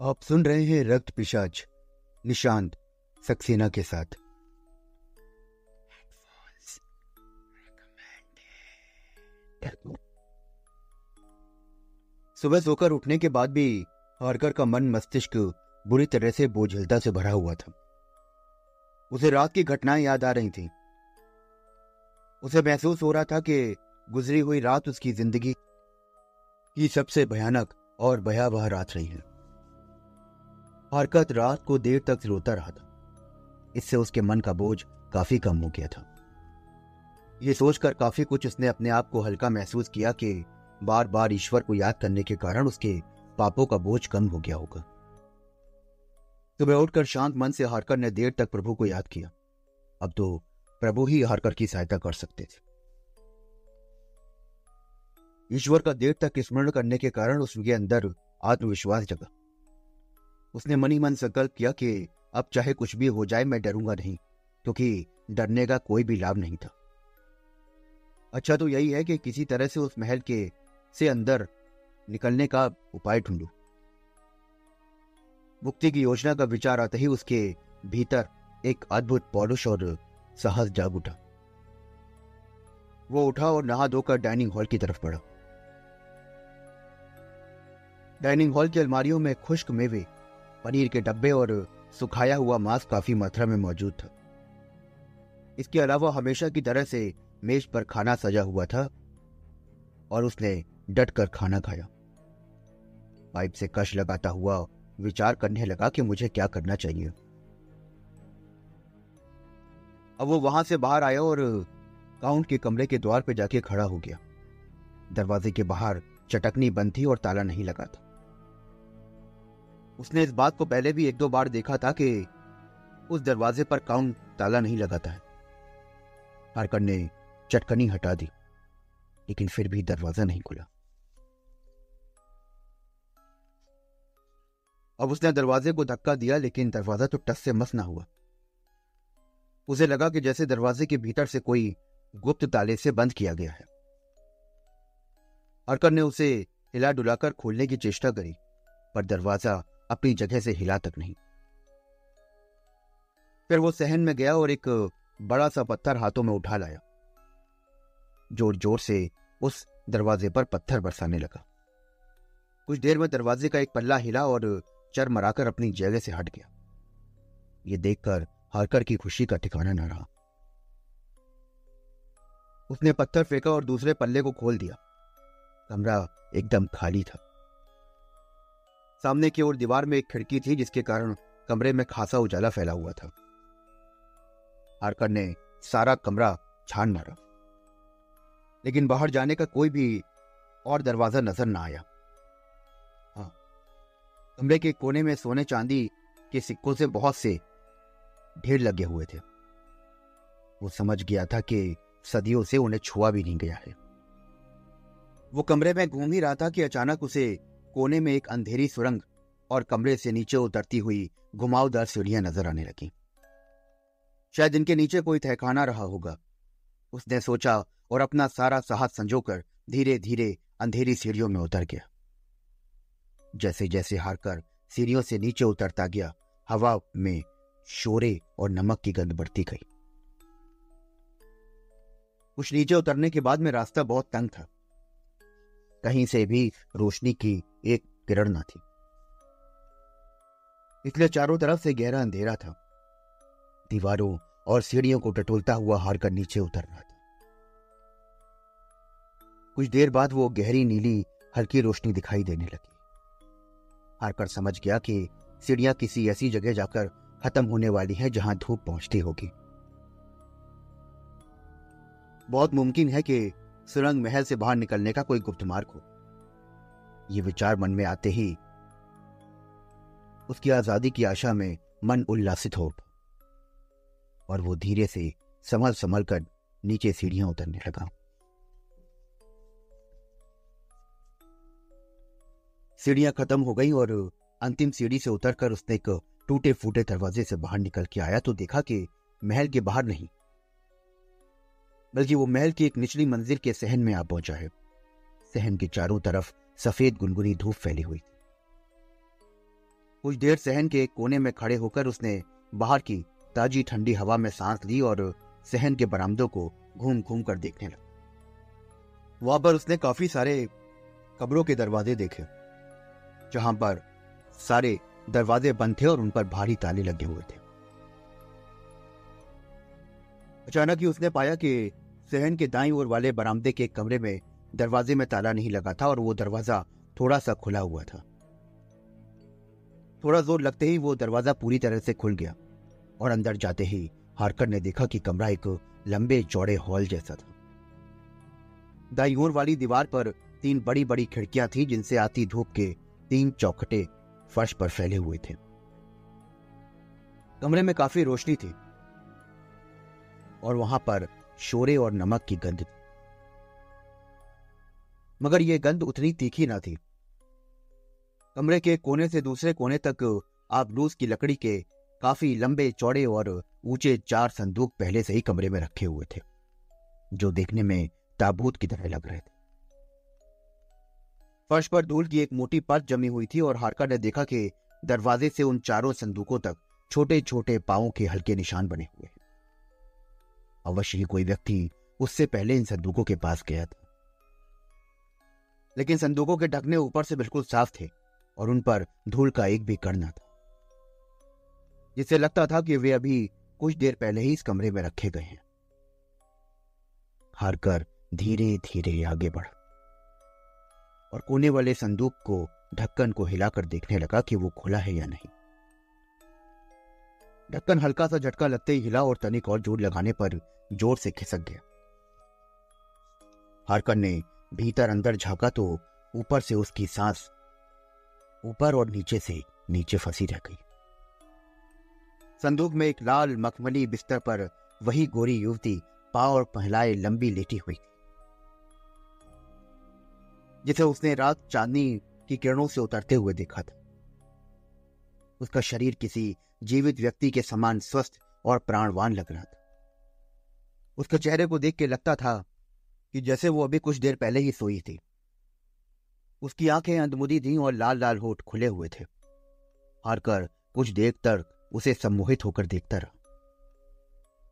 आप सुन रहे हैं रक्त पिशाच निशांत सक्सेना के साथ। सुबह सोकर उठने के बाद भी हारकर का मन मस्तिष्क बुरी तरह से बोझलता से भरा हुआ था। उसे रात की घटनाएँ याद आ रही थी। उसे महसूस हो रहा था कि गुजरी हुई रात उसकी ज़िंदगी की सबसे भयानक और भयावह रात रही है। हरकत रात को देर तक रोता रहा था। इससे उसके मन का बोझ काफ़ी कम हो गया था। यह सोचकर काफ़ी कुछ उसने अपने आप को हल्का महसूस किया कि बार बार ईश्वर को याद करने के कारण उसके पापों का बोझ कम हो गया होगा। सुबह उठकर शांत मन से हारकर ने देर तक प्रभु को याद किया। अब तो प्रभु ही हारकर की सहायता कर सकते थे। ईश्वर का देर तक स्मरण करने के कारण उसके अंदर आत्मविश्वास जगा। उसने मनी मन संकल्प किया कि अब चाहे कुछ भी हो जाए, मैं डरूँगा नहीं, क्योंकि डरने का कोई भी लाभ नहीं था। अच्छा तो यही है कि किसी तरह से उस महल के, से अंदर निकलने का उपाय ढूंढू। मुक्ति की योजना का विचार आते ही उसके भीतर एक अद्भुत पौरुष और साहस जाग उठा। वो उठा और नहा धोकर डाइनिंग हॉल की तरफ़ बढ़ा। डाइनिंग हॉल की अलमारियों में खुश्क मेवे पनीर के डब्बे और सुखाया हुआ मांस काफ़ी मात्रा में मौजूद था। इसके अलावा हमेशा की तरह से मेज पर खाना सजा हुआ था और उसने डट कर खाना खाया। पाइप से कश लगाता हुआ विचार करने लगा कि मुझे क्या करना चाहिए। अब वो वहाँ से बाहर आया और काउंट के कमरे के द्वार पर जाके खड़ा हो गया। दरवाजे के बाहर चटकनी बंद थी और ताला नहीं लगा था। उसने इस बात को पहले भी एक दो बार देखा था कि उस दरवाजे पर काउंट ताला नहीं लगाता है। हारकर ने चटकनी हटा दी, लेकिन फिर भी दरवाज़ा नहीं खुला। अब उसने दरवाजे को धक्का दिया, लेकिन दरवाज़ा तो टस से मस ना हुआ। उसे लगा कि जैसे दरवाजे के भीतर से कोई गुप्त ताले से बंद किया गया है। हरकर ने उसे हिला डुलाकर खोलने की चेष्टा करी, पर दरवाज़ा अपनी जगह से हिला तक नहीं। फिर वो सहन में गया और एक बड़ा सा पत्थर हाथों में उठा लाया। ज़ोर ज़ोर से उस दरवाजे पर पत्थर बरसाने लगा। कुछ देर में दरवाजे का एक पल्ला हिला और चर मराकर अपनी जगह से हट गया। ये देखकर हरकर की खुशी का ठिकाना न रहा। उसने पत्थर फेंका और दूसरे पल्ले को खोल दिया। कमरा एकदम खाली था। सामने की ओर दीवार में एक खिड़की थी, जिसके कारण कमरे में खासा उजाला फैला हुआ था। हरकर ने सारा कमरा छान मारा। लेकिन बाहर जाने का कोई भी और दरवाज़ा नज़र ना आया। हाँ कमरे के कोने में सोने चांदी के सिक्कों से बहुत से ढेर लगे हुए थे। वो समझ गया था कि सदियों से उन्हें छुआ भी नहीं गया है। वो कमरे में घूम ही रहा था कि अचानक उसे कोने में एक अंधेरी सुरंग और कमरे से नीचे उतरती हुई घुमावदार सीढ़ियाँ नज़र आने लगी। शायद इनके नीचे कोई तहखाना रहा होगा। उसने सोचा और अपना सारा साहस संजोकर धीरे धीरे अंधेरी सीढ़ियों में उतर गया। जैसे जैसे हारकर सीढ़ियों से नीचे उतरता गया, हवा में शोरे और नमक की गंध बढ़ती गई। कुछ नीचे उतरने के बाद में रास्ता बहुत तंग था। कहीं से भी रोशनी की एक किरण न थी। इसलिए चारों तरफ़ से गहरा अंधेरा था। दीवारों और सीढ़ियों को टटोलता हुआ हारकर नीचे उतर रहा था। कुछ देर बाद वो गहरी नीली, हल्की रोशनी दिखाई देने लगी। हारकर समझ गया कि सीढ़ियाँ किसी ऐसी जगह जाकर खत्म होने वाली है जहाँ धूप पहुँचती होगी। बहुत मुमकिन है कि सुरंग महल से बाहर निकलने का कोई गुप्त मार्ग हो। यह विचार मन में आते ही उसकी आज़ादी की आशा में मन उल्लासित हो और वो धीरे से संभल संभल कर नीचे सीढ़ियाँ उतरने लगा। सीढ़ियाँ खत्म हो गई और अंतिम सीढ़ी से उतरकर उसने एक टूटे फूटे दरवाजे से बाहर निकल के आया तो देखा कि महल के बाहर नहीं, बल्कि वो महल की एक निचली मंजिल के सहन में आ पहुँचा है। सहन के चारों तरफ़ सफ़ेद गुनगुनी धूप फैली हुई थी। कुछ देर सहन के कोने में खड़े होकर उसने बाहर की ताजी ठंडी हवा में सांस ली और सहन के बरामदों को घूम घूम कर देखने लगा। वहाँ पर उसने काफ़ी सारे कब्रों के दरवाजे देखे, जहाँ पर सारे दरवाजे बंद थे और उन पर भारी ताले लगे हुए थे। अचानक ही उसने पाया कि सहन के दाई ओर वाले बरामदे के कमरे में दरवाजे में ताला नहीं लगा था और वो दरवाज़ा थोड़ा सा खुला हुआ था। थोड़ा ज़ोर लगते ही वो दरवाज़ा पूरी तरह से खुल गया और अंदर जाते ही हारकर ने देखा कि कमरा एक लंबे चौड़े हॉल जैसा था। दाई ओर वाली दीवार पर तीन बड़ी बड़ी खिड़कियाँ थी जिनसे आती धूप के तीन चौखटे फर्श पर फैले हुए थे। कमरे में काफ़ी रोशनी थी और वहाँ पर शोरे और नमक की गंध थी मगर यह गंध उतनी तीखी ना थी। कमरे के कोने से दूसरे कोने तक आबलूस की लकड़ी के काफ़ी लंबे चौड़े और ऊँचे चार संदूक पहले से ही कमरे में रखे हुए थे, जो देखने में ताबूत की तरह लग रहे थे। फर्श पर धूल की एक मोटी परत जमी हुई थी और हारका ने देखा कि दरवाजे से उन चारों संदूकों तक छोटे छोटे पाओं के हल्के निशान बने हुए अवश्य ही कोई व्यक्ति उससे पहले इन संदूकों के पास गया था। लेकिन संदूकों के ढकने ऊपर से बिल्कुल साफ़ थे और उन पर धूल का एक भी कण न था। जिससे लगता था कि वे अभी कुछ देर पहले ही इस कमरे में रखे गए हैं। हारकर धीरे धीरे आगे बढ़ा और कोने वाले संदूक को ढक्कन को हिलाकर देखने लगा कि वो खुला है या नहीं। ढक्कन हल्का सा झटका लगते ही हिला और तनिक और ज़ोर लगाने पर ज़ोर से खिसक गया। हारकन ने भीतर अंदर झांका तो ऊपर से उसकी सांस ऊपर और नीचे से नीचे फंसी रह गई। संदूक में एक लाल मखमली बिस्तर पर वही गोरी युवती पाव और पहलाए लंबी लेटी हुई। थी जिसे उसने रात चांदनी की किरणों से उतरते हुए देखा था। उसका शरीर किसी जीवित व्यक्ति के समान स्वस्थ और प्राणवान लग रहा था। उसके चेहरे को देख के लगता था कि जैसे वो अभी कुछ देर पहले ही सोई थी। उसकी आँखें अंधमुदी थीं और लाल लाल होठ खुले हुए थे। हारकर कुछ देर तक उसे सम्मोहित होकर देखता रहा।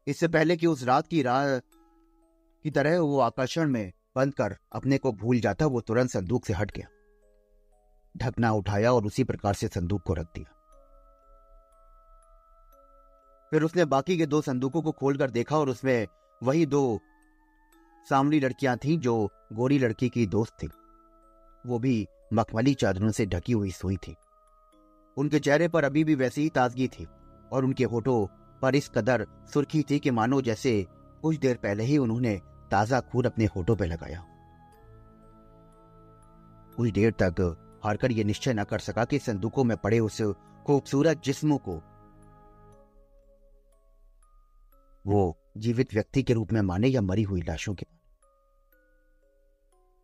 इससे पहले कि उस रात की रात की तरह वो आकर्षण में बंद कर अपने को भूल जाता, वो तुरंत संदूक से हट गया। ढकना उठाया और उसी प्रकार से संदूक को रख दिया। फिर उसने बाकी के दो संदूकों को खोलकर देखा और उसमें वही दो सामरी लड़कियाँ थीं जो गोरी लड़की की दोस्त थी। वो भी मखमली चादरों से ढकी हुई सोई थी। उनके चेहरे पर अभी भी वैसी ही ताजगी थी और उनके होठों पर इस कदर सुर्खी थी कि मानो जैसे कुछ देर पहले ही उन्होंने ताज़ा खून अपने होठों पर लगाया कुछ देर तक हारकर यह निश्चय न कर सका कि संदूकों में पड़े उस खूबसूरत जिस्मों को वो जीवित व्यक्ति के रूप में माने या मरी हुई लाशों के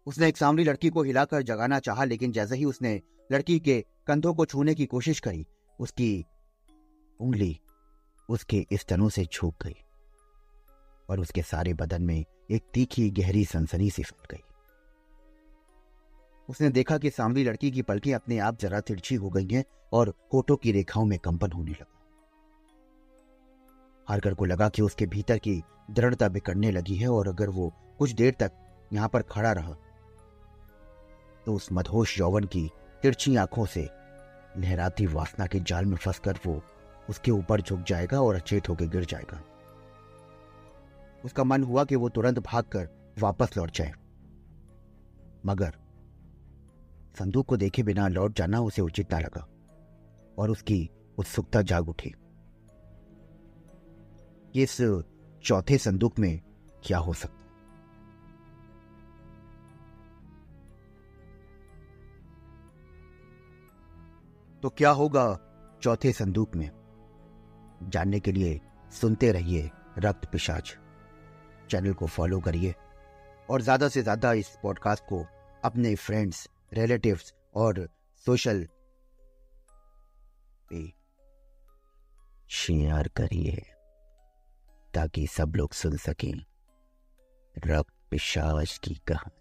उसने एक सामरी लड़की को हिलाकर जगाना चाहा, लेकिन जैसे ही उसने लड़की के कंधों को छूने की कोशिश करी, उसकी उंगली उसके स्तनों से छूक गई और उसके सारे बदन में एक तीखी, गहरी, सनसनी सी फैल गई। उसने देखा कि सामरी लड़की की पलकें अपने आप जरा तिरछी हो गई हैं और होठों की रेखाओं में कंपन होने लगा। हारकर को लगा कि उसके भीतर की दृढ़ता बिकड़ने लगी है और अगर वो कुछ देर तक यहाँ पर खड़ा रहा तो उस मधोश यौवन की तिरछी आँखों से लहराती वासना के जाल में फंसकर वो उसके ऊपर झुक जाएगा और अचेत होकर गिर जाएगा। उसका मन हुआ कि वो तुरंत भागकर वापस लौट जाए। मगर संदूक को देखे बिना लौट जाना उसे उचित ना लगा और उसकी उत्सुकता जाग उठी। इस चौथे संदूक में क्या हो सकता तो क्या होगा चौथे संदूक में? जानने के लिए सुनते रहिए रक्त पिशाच। चैनल को फॉलो करिए और ज़्यादा से ज़्यादा इस पॉडकास्ट को अपने फ्रेंड्स, रिलेटिव्स और सोशल शेयर करिए। ताकि सब लोग सुन सकें। रक्त पिशाच की कहानी।